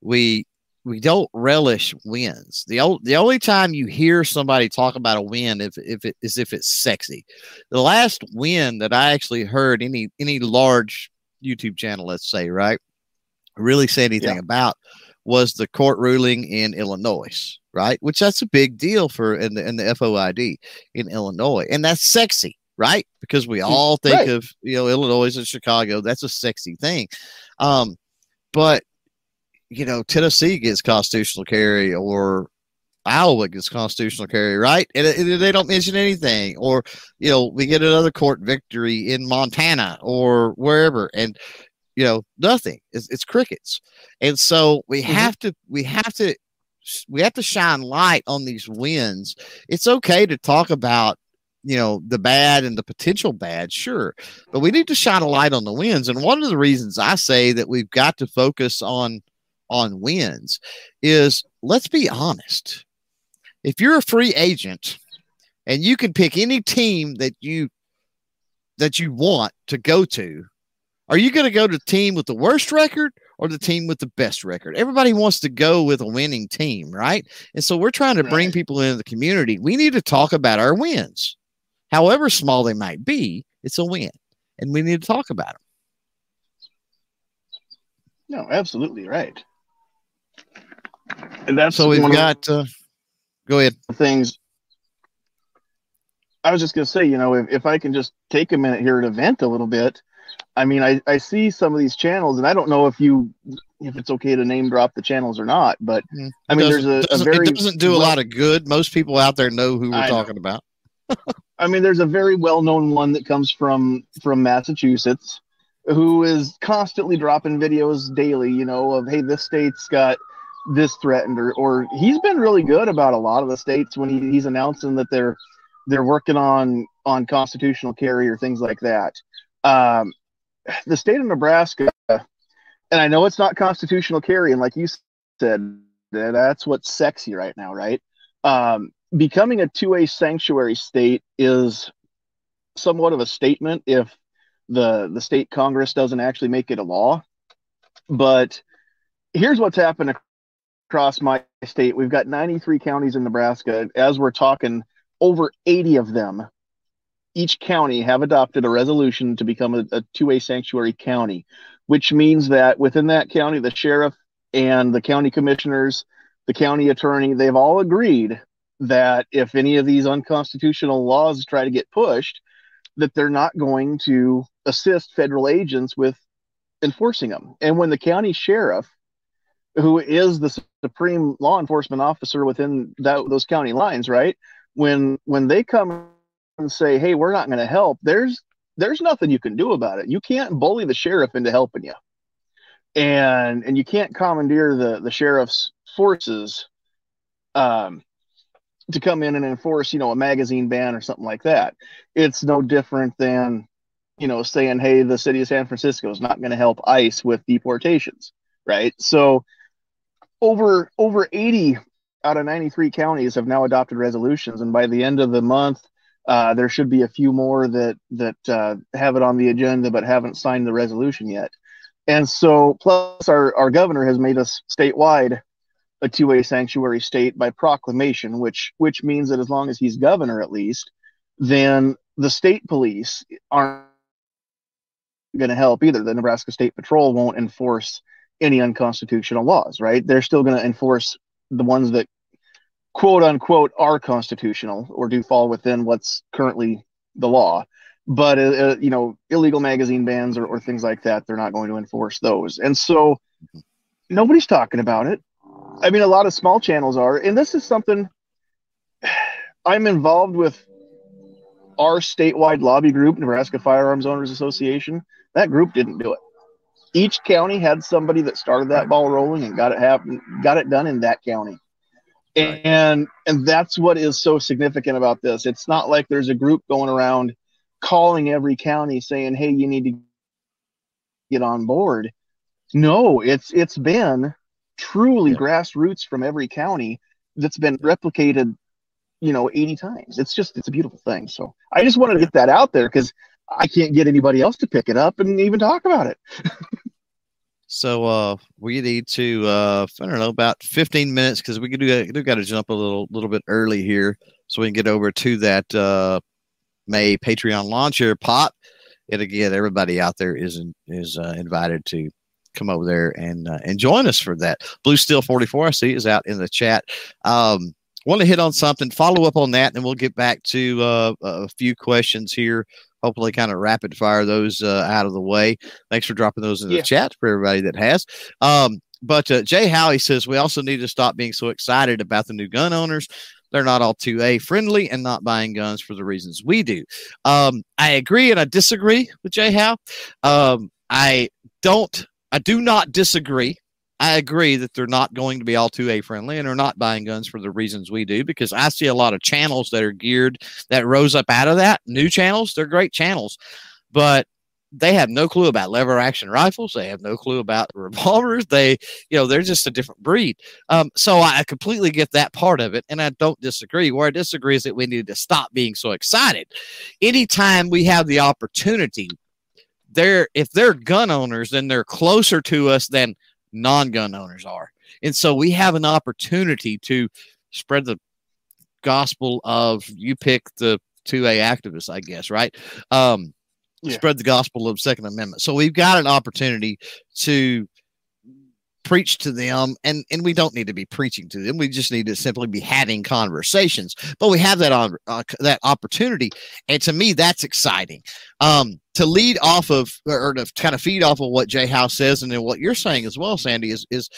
we we don't relish wins. The the only time you hear somebody talk about a win if if it is if it's sexy. The last win that I actually heard any any large YouTube channel, let's say, right, really say anything Yeah. about was the court ruling in Illinois, right? Which that's a big deal for in the in the FOID in Illinois, and that's sexy, right? Because we all think Right. of you know Illinois and Chicago. That's a sexy thing, um, but you know Tennessee gets constitutional carry or Iowa gets constitutional carry, right? And, and they don't mention anything, or you know we get another court victory in Montana or wherever, and you know nothing. It's, it's crickets, and so we Mhm. have to we have to we have to shine light on these wins. It's okay to talk about you know the bad and the potential bad, sure, but we need to shine a light on the wins. And one of the reasons I say that we've got to focus on on wins is let's be honest. If you're a free agent and you can pick any team that you that you want to go to, are you going to go to the team with the worst record or the team with the best record? Everybody wants to go with a winning team, right? And so we're trying to bring people into the community. We need to talk about our wins. However small they might be, it's a win. And we need to talk about them. no absolutely right and that's So we've got uh, go ahead. things i was just going to say you know if, if i can just take a minute here to vent a little bit i mean I, I see some of these channels and i don't know if you if it's okay to name drop the channels or not but Mm. i mean there's a, a very it doesn't do a lot of good. Most people out there know who we're I know. talking about. I mean, there's a very well-known one that comes from from Massachusetts, who is constantly dropping videos daily. You know, of hey, this state's got this threatened, or or he's been really good about a lot of the states when he, he's announcing that they're they're working on on constitutional carry or things like that. Um, the state of Nebraska, and I know it's not constitutional carry, and like you said, that's what's sexy right now, right? Um, becoming a 2A sanctuary state is somewhat of a statement if the the state congress doesn't actually make it a law but here's what's happened across my state we've got 93 counties in nebraska as we're talking over 80 of them each county have adopted a resolution to become a, a 2A sanctuary county which means that within that county the sheriff and the county commissioners the county attorney, they've all agreed that if any of these unconstitutional laws try to get pushed, that they're not going to assist federal agents with enforcing them. And when the county sheriff, who is the supreme law enforcement officer within that, those county lines, right? When when they come and say, "Hey, we're not going to help," there's there's nothing you can do about it. You can't bully the sheriff into helping you, and and you can't commandeer the the sheriff's forces um, to come in and enforce, you know, a magazine ban or something like that. It's no different than, you know, saying, hey, the city of San Francisco is not going to help ICE with deportations, right? So over over 80 out of 93 counties have now adopted resolutions, and by the end of the month, uh, there should be a few more that that uh, have it on the agenda but haven't signed the resolution yet. And so, plus our our governor has made us statewide a 2A sanctuary state by proclamation, which which means that as long as he's governor, at least, then the state police aren't going to help either. The Nebraska State Patrol won't enforce any unconstitutional laws, right? They're still going to enforce the ones that quote unquote are constitutional or do fall within what's currently the law. But uh, uh, you know, illegal magazine bans or, or things like that, they're not going to enforce those. And so nobody's talking about it. I mean, a lot of small channels are, and this is something I'm involved with our statewide lobby group, Nebraska Firearms Owners Association. That group didn't do it. Each county had somebody that started that ball rolling and got it happen, got it done in that county. And and that's what is so significant about this. It's not like there's a group going around calling every county saying, "Hey, you need to get on board." No, it's it's been truly yeah. grassroots from every county that's been replicated you know 80 times it's just it's a beautiful thing so i just wanted to get that out there because i can't get anybody else to pick it up and even talk about it so uh we need to uh i don't know about 15 minutes because we do, do got to jump a little little bit early here so we can get over to that uh may patreon Lawn Chair Pop and again everybody out there is is uh, invited to come over there and uh, and join us for that. Blue Steel 44, I see, is out in the chat. Um, want to hit on something, follow up on that, and we'll get back to uh, a few questions here. Hopefully, kind of rapid fire those uh, out of the way. Thanks for dropping those in the chat for everybody that has. Um, but uh, Jay Howie says we also need to stop being so excited about the new gun owners. They're not all 2A friendly and not buying guns for the reasons we do. Um, I agree and I disagree with Jay Howe. Um, I don't I do not disagree. I agree that they're not going to be all 2A friendly and are not buying guns for the reasons we do because I see a lot of channels that are geared that rose up out of that. New channels, they're great channels, but they have no clue about lever action rifles. They have no clue about revolvers. They, you know, they're just a different breed. Um, so I completely get that part of it, and I don't disagree. Where I disagree is that we need to stop being so excited. Anytime we have the opportunity they're if they're gun owners, then they're closer to us than non-gun owners are. And so we have an opportunity to spread the gospel of you pick the 2A activists, I guess, right? Um, yeah. spread the gospel of Second Amendment. So we've got an opportunity to preach to them and and we don't need to be preaching to them. We just need to simply be having conversations. But we have that on uh, that opportunity and to me that's exciting. Um to lead off of or to kind of feed off of what jay house says and then what you're saying as well sandy is is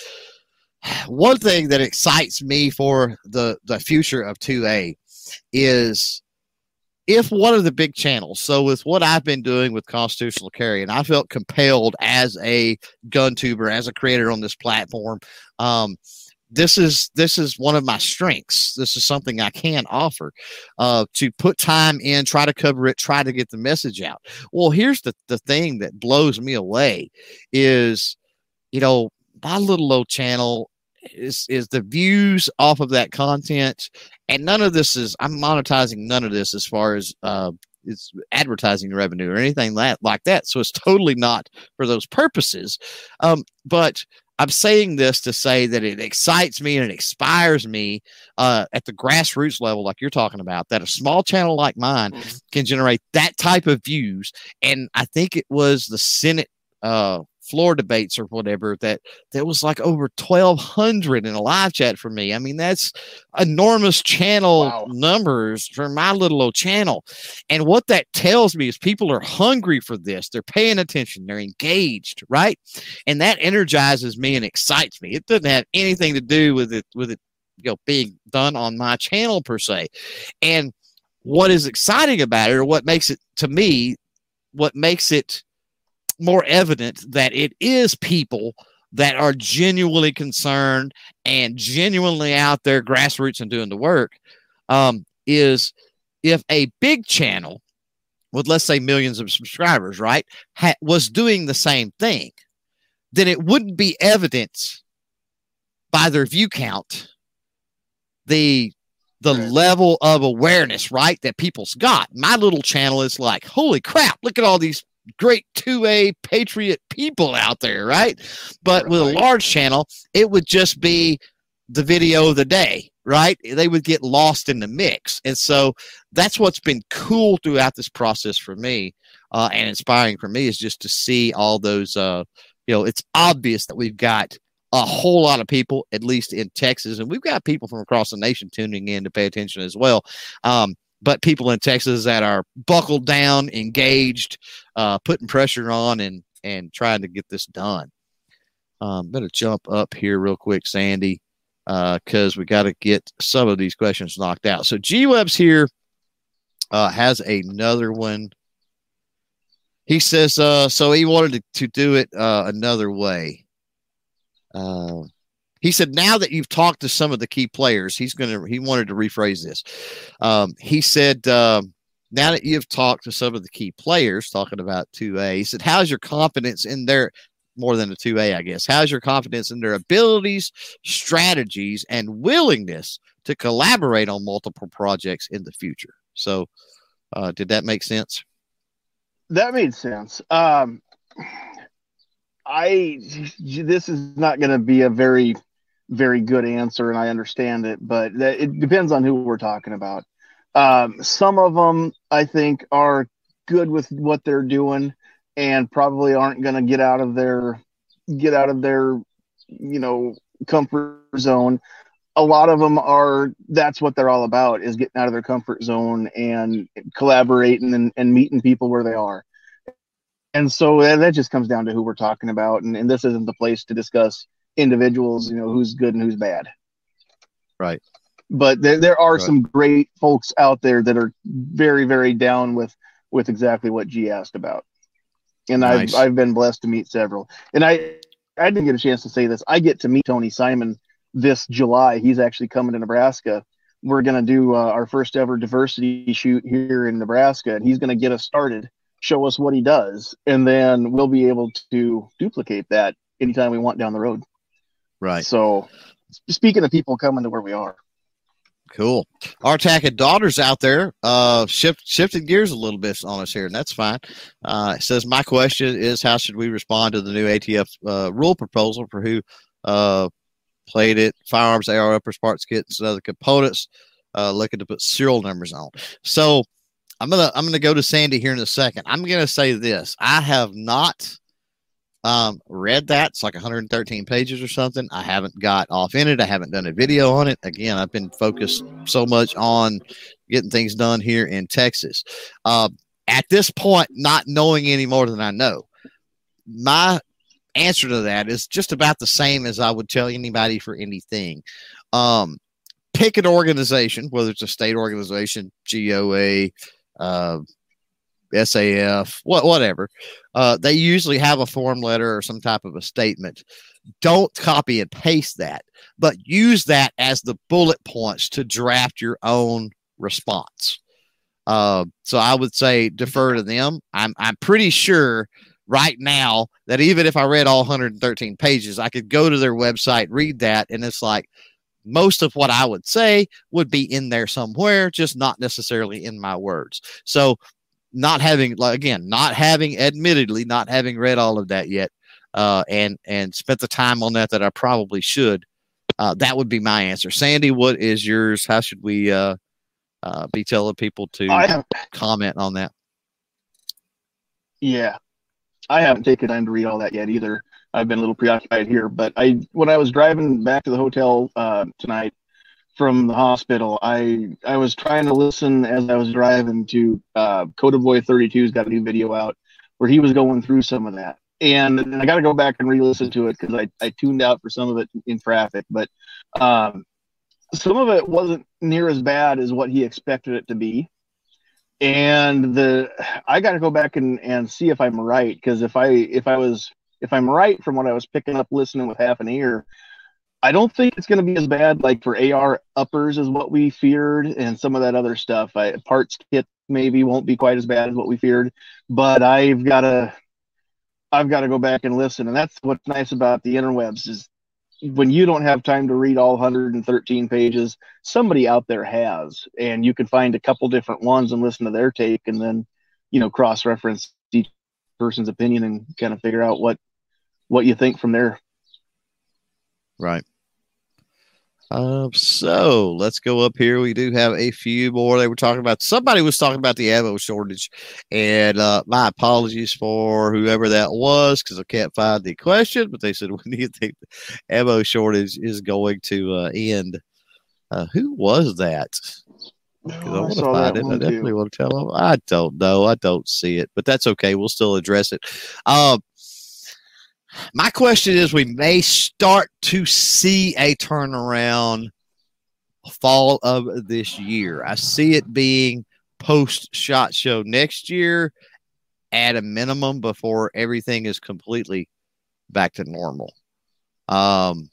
one thing that excites me for the the future of 2a is if one of the big channels, so with what I've been doing with constitutional carry, and I felt compelled as a gun tuber, as a creator on this platform, um, this is this is one of my strengths. This is something I can offer uh, to put time in, try to cover it, try to get the message out. Well, here's the the thing that blows me away is, you know, my little old channel is is the views off of that content. And none of this is i'm monetizing none of this as far as uh it's advertising revenue or anything that like that. So it's totally not for those purposes. Um but i'm saying this to say that it excites me and it inspires me uh at the grassroots level like you're talking about that a small channel like mine mm-hmm. can generate that type of views. And i think it was the senate uh floor debates or whatever that that was like over 1200 in a live chat for me. I mean that's enormous channel wow. numbers for my little old channel. And what that tells me is people are hungry for this. They're paying attention. They're engaged right? And that energizes me and excites me. It doesn't have anything to do with it with it you know being done on my channel per se. And what is exciting about it or what makes it to me what makes it more evident that it is people that are genuinely concerned and genuinely out there grassroots and doing the work um, is if a big channel with let's say millions of subscribers right ha- was doing the same thing then it wouldn't be evidence by their view count the the right. level of awareness right that people's got my little channel is like holy crap look at all these great 2A patriot people out there, right? But right. with a large channel, it would just be the video of the day, right? They would get lost in the mix. And so that's what's been cool throughout this process for me uh, and inspiring for me is just to see all those, uh, you know, it's obvious that we've got a whole lot of people, at least in Texas, and we've got people from across the nation tuning in to pay attention as well. Um, but people in Texas that are buckled down, engaged, uh, putting pressure on, and and trying to get this done. I'm Um, better jump up here real quick, Sandy, because uh, we got to get some of these questions knocked out. So G Web's here uh, has another one. He says, uh, so he wanted to, to do it uh, another way. Uh, he said, now that you've talked to some of the key players, he's going to, he wanted to rephrase this. Um, he said, uh, now that you've talked to some of the key players, talking about 2A, he said, how's your confidence in their, more than a 2A, I guess, how's your confidence in their abilities, strategies, and willingness to collaborate on multiple projects in the future? So, uh, did that make sense? That made sense. Um, I this is not going to be a very very good answer, and I understand it, but it depends on who we're talking about. Um, some of them, I think, are good with what they're doing, and probably aren't going to get out of their get out of their you know comfort zone. A lot of them are. That's what they're all about: is getting out of their comfort zone and collaborating and, and meeting people where they are. And so that just comes down to who we're talking about, and, and this isn't the place to discuss individuals, you know, who's good and who's bad. Right. But there, there are right. some great folks out there that are very, very down with with exactly what G asked about. And nice. I've I've been blessed to meet several. And I I didn't get a chance to say this. I get to meet Tony Simon this July. He's actually coming to Nebraska. We're going to do uh, our first ever diversity shoot here in Nebraska, and he's going to get us started, show us what he does, and then we'll be able to duplicate that anytime we want down the road. Right. So, speaking of people coming to where we are. Cool. Our and daughters out there uh, shift, shifted gears a little bit on us here, and that's fine. Uh, it says, My question is how should we respond to the new ATF uh, rule proposal for who uh, played it, firearms, AR uppers, parts kits, and other components, uh, looking to put serial numbers on? So I'm gonna I'm gonna go to Sandy here in a second. I'm gonna say this. I have not um, read that. It's like 113 pages or something. I haven't got off in it. I haven't done a video on it. Again, I've been focused so much on getting things done here in Texas. Uh, at this point, not knowing any more than I know, my answer to that is just about the same as I would tell anybody for anything. Um, pick an organization, whether it's a state organization, GOA, uh, SAF, what, whatever. Uh, they usually have a form letter or some type of a statement. Don't copy and paste that, but use that as the bullet points to draft your own response. Uh, so I would say defer to them. I'm I'm pretty sure right now that even if I read all 113 pages, I could go to their website, read that, and it's like most of what I would say would be in there somewhere, just not necessarily in my words. So not having like again not having admittedly not having read all of that yet uh, and and spent the time on that that I probably should. Uh, that would be my answer. Sandy, what is yours? How should we uh, uh be telling people to comment on that? Yeah, I haven't taken time to read all that yet either. I've been a little preoccupied here, but I when I was driving back to the hotel uh, tonight from the hospital, I I was trying to listen as I was driving to uh, Code Boy 32's got a new video out where he was going through some of that, and, and I got to go back and re-listen to it because I I tuned out for some of it in traffic, but um, some of it wasn't near as bad as what he expected it to be. And the i got to go back and, and see if i'm right because if i if i was if i'm right from what i was picking up listening with half an ear i don't think it's going to be as bad like for ar uppers as what we feared and some of that other stuff I, parts kit maybe won't be quite as bad as what we feared but i've got to i've got to go back and listen and that's what's nice about the interwebs is when you don't have time to read all 113 pages, somebody out there has, and you can find a couple different ones and listen to their take, and then you know cross reference each person's opinion and kind of figure out what what you think from there. Right. Um, so let's go up here. We do have a few more. They were talking about somebody was talking about the ammo shortage, and uh, my apologies for whoever that was because I can't find the question. But they said, "When do you think the ammo shortage is going to uh, end?" Uh, who was that? Because I want to find it. I definitely too. want to tell them. I don't know. I don't see it, but that's okay. We'll still address it. Um, my question is we may start to see a turnaround fall of this year. I see it being post shot show next year at a minimum before everything is completely back to normal. Um,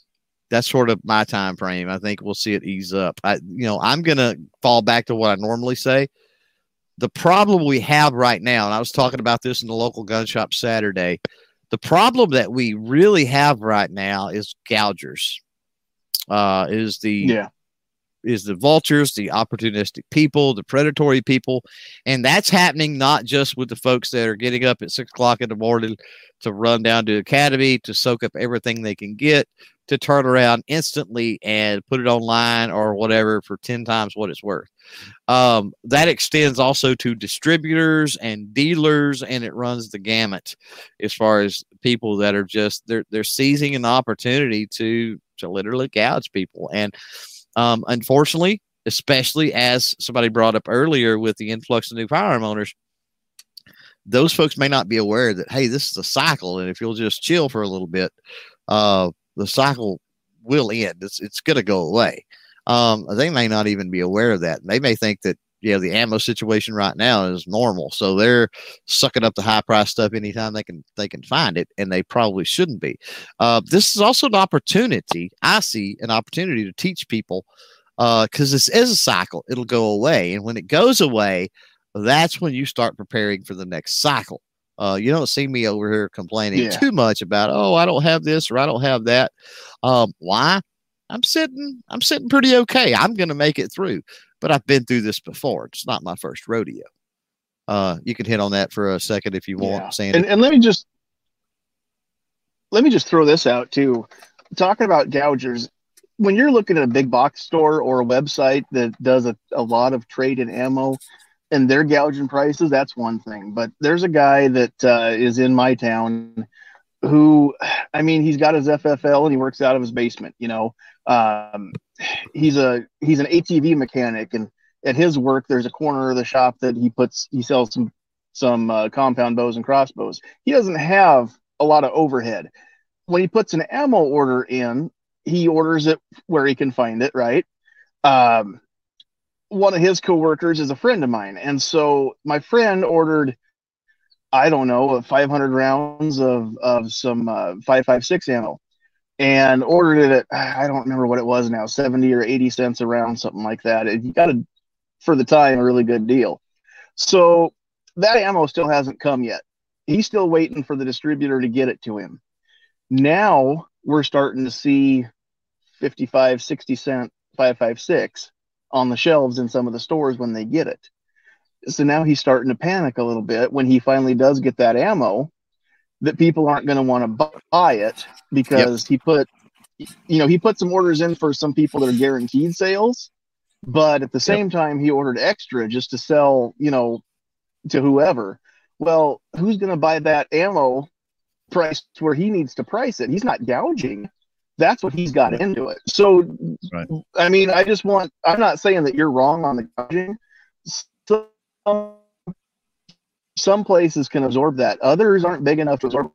that's sort of my time frame. I think we'll see it ease up. I, you know, I'm gonna fall back to what I normally say. The problem we have right now, and I was talking about this in the local gun shop Saturday. The problem that we really have right now is gougers. Uh, is the yeah is the vultures, the opportunistic people, the predatory people, and that's happening not just with the folks that are getting up at six o'clock in the morning to run down to academy to soak up everything they can get to turn around instantly and put it online or whatever for 10 times what it's worth. Um, that extends also to distributors and dealers, and it runs the gamut as far as people that are just they're they're seizing an opportunity to to literally gouge people. And um, unfortunately, especially as somebody brought up earlier with the influx of new firearm owners, those folks may not be aware that hey, this is a cycle, and if you'll just chill for a little bit, uh, the cycle will end. It's it's going to go away. Um, they may not even be aware of that. They may think that you know the ammo situation right now is normal, so they're sucking up the high price stuff anytime they can they can find it, and they probably shouldn't be. Uh, this is also an opportunity. I see an opportunity to teach people because uh, this is a cycle. It'll go away, and when it goes away, that's when you start preparing for the next cycle. Uh, you don't see me over here complaining yeah. too much about, oh, I don't have this or I don't have that. Um, why? I'm sitting, I'm sitting pretty okay. I'm going to make it through, but I've been through this before. It's not my first rodeo. Uh, you can hit on that for a second if you want, yeah. Sandy. And, and let me just let me just throw this out too. Talking about gougers, when you're looking at a big box store or a website that does a, a lot of trade in ammo, and they're gouging prices, that's one thing. But there's a guy that uh, is in my town who, I mean, he's got his FFL and he works out of his basement. You know, um, he's a he's an ATV mechanic, and at his work, there's a corner of the shop that he puts he sells some some uh, compound bows and crossbows. He doesn't have a lot of overhead. When he puts an ammo order in, he orders it where he can find it, right? Um, one of his coworkers is a friend of mine, and so my friend ordered, I don't know, 500 rounds of of some uh, 556 ammo, and ordered it at I don't remember what it was now, 70 or 80 cents a round, something like that. And you got a for the time a really good deal. So that ammo still hasn't come yet. He's still waiting for the distributor to get it to him. Now we're starting to see 55, 60 cent 556 on the shelves in some of the stores when they get it. So now he's starting to panic a little bit when he finally does get that ammo that people aren't going to want to buy it because yep. he put you know he put some orders in for some people that are guaranteed sales but at the same yep. time he ordered extra just to sell you know to whoever Well, who's going to buy that ammo priced where he needs to price it? He's not gouging. That's what he's got into it. So, right. I mean, I just want, I'm not saying that you're wrong on the gouging. Some, some places can absorb that, others aren't big enough to absorb.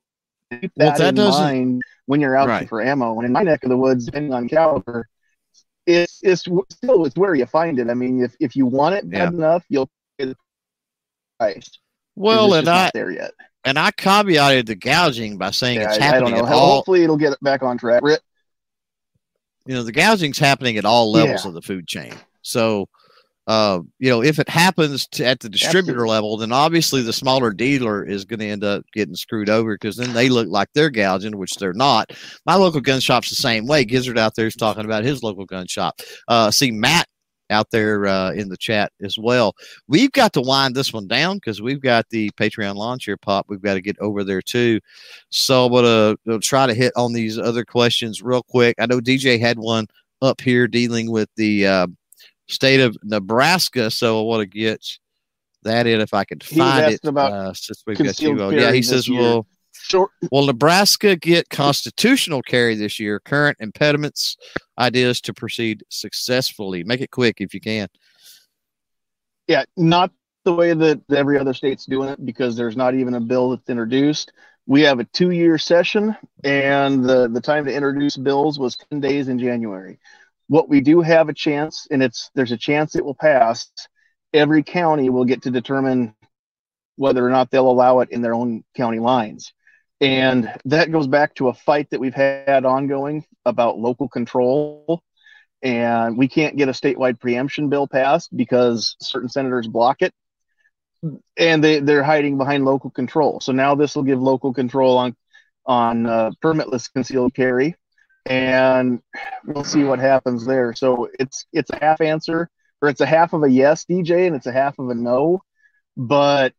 Keep that, well, that in doesn't... mind when you're out right. for ammo. And in my neck of the woods, depending on caliber, it's it's still it's where you find it. I mean, if if you want it bad enough, you'll pay the price. Well, and I there yet. And I caveated the gouging by saying yeah, it's happening. I don't know. All, Hopefully, it'll get back on track. You know, the gouging's happening at all levels yeah. of the food chain. So uh, you know, if it happens to, at the distributor Absolutely. level, then obviously the smaller dealer is going to end up getting screwed over because then they look like they're gouging, which they're not. My local gun shop's the same way. Gizzard out there is talking about his local gun shop. Uh, see Matt out there uh, in the chat as well. We've got to wind this one down because we've got the Patreon Lawn Chair Pop. We've got to get over there too. So I'm going to try to hit on these other questions real quick. I know DJ had one up here dealing with the uh, state of Nebraska. So I want to get that in if I can find it. About uh, since we've got you. Well, yeah, he says, year. well, will Nebraska get constitutional carry this year? Current impediments, ideas to proceed successfully. Make it quick if you can. Yeah, not the way that every other state's doing it because there's not even a bill that's introduced. We have a two year session, and the, the time to introduce bills was 10 days in January what we do have a chance, and it's there's a chance it will pass. Every county will get to determine whether or not they'll allow it in their own county lines. And that goes back to a fight that we've had ongoing about local control. And we can't get a statewide preemption bill passed because certain senators block it. And they, they're hiding behind local control. So now this will give local control on on uh, permitless concealed carry and we'll see what happens there. So it's it's a half answer, or it's a half of a yes, DJ, and it's a half of a no. But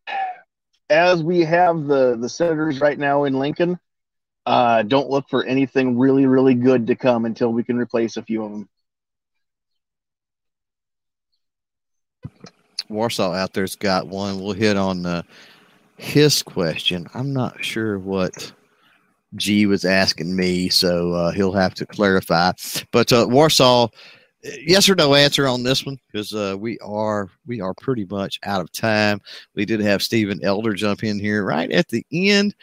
as we have the the senators right now in Lincoln, uh, don't look for anything really really good to come until we can replace a few of them. Warsaw out there's got one. We'll hit on uh, his question. I'm not sure what G was asking me, so uh, he'll have to clarify. But uh, Warsaw, yes or no answer on this one because uh, we are we are pretty much out of time. We did have Stephen Elder jump in here right at the end,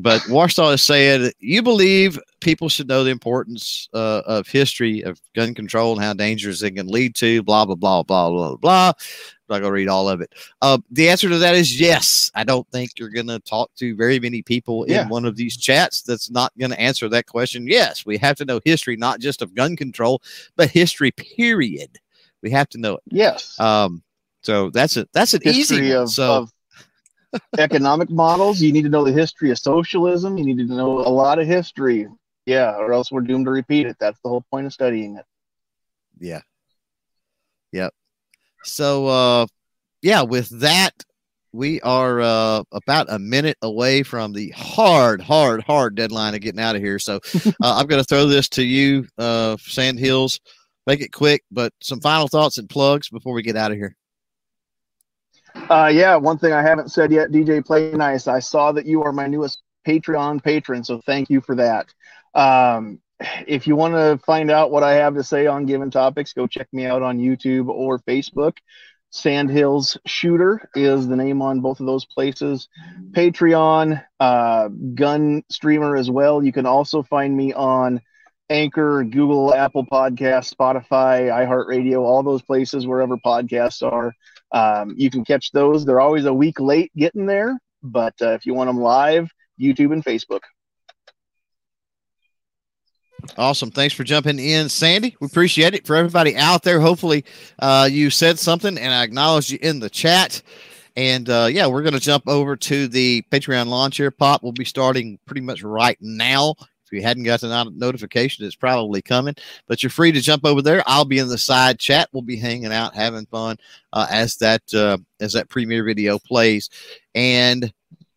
but Warsaw has said you believe people should know the importance uh, of history of gun control and how dangerous it can lead to. Blah blah blah blah blah blah not going to read all of it. Uh, the answer to that is yes. I don't think you're going to talk to very many people yeah. in one of these chats that's not going to answer that question. Yes, we have to know history, not just of gun control, but history. Period. We have to know it. Yes. Um. So that's a that's an history easy of, so. Of economic models. You need to know the history of socialism. You need to know a lot of history. Yeah, or else we're doomed to repeat it. That's the whole point of studying it. Yeah. Yep. So, uh, yeah, with that, we are uh, about a minute away from the hard, hard, hard deadline of getting out of here. So, uh, I'm going to throw this to you, uh, Sand Hills. Make it quick, but some final thoughts and plugs before we get out of here. Uh, yeah, one thing I haven't said yet, DJ Play Nice. I saw that you are my newest Patreon patron, so thank you for that. Um, if you want to find out what I have to say on given topics, go check me out on YouTube or Facebook. Sandhills Shooter is the name on both of those places. Patreon, uh, Gun Streamer as well. You can also find me on Anchor, Google, Apple Podcast, Spotify, iHeartRadio, all those places wherever podcasts are. Um, you can catch those. They're always a week late getting there, but uh, if you want them live, YouTube and Facebook. Awesome. Thanks for jumping in, Sandy. We appreciate it. For everybody out there, hopefully uh, you said something and I acknowledge you in the chat. And uh, yeah, we're going to jump over to the Patreon Lawn Chair. Pop will be starting pretty much right now. If you hadn't gotten a notification, it's probably coming. But you're free to jump over there. I'll be in the side chat. We'll be hanging out, having fun uh, as that uh, as that premiere video plays. And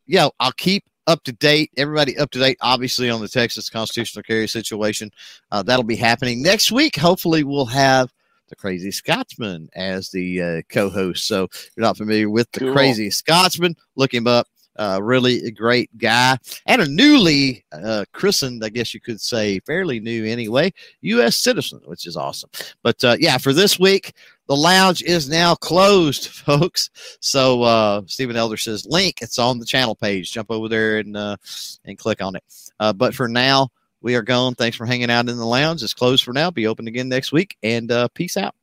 yeah, I'll keep up to date. Everybody up to date, obviously, on the Texas constitutional carry situation. Uh, that'll be happening next week. Hopefully, we'll have the Crazy Scotsman as the uh, co-host. So, if you're not familiar with the cool. Crazy Scotsman, look him up. Uh, really great guy and a newly uh, christened, I guess you could say, fairly new anyway, U.S. citizen, which is awesome. But uh, yeah, for this week, the lounge is now closed, folks. So uh, Stephen Elder says link. It's on the channel page. Jump over there and uh, and click on it. Uh, but for now, we are gone. Thanks for hanging out in the lounge. It's closed for now. Be open again next week. And uh, peace out.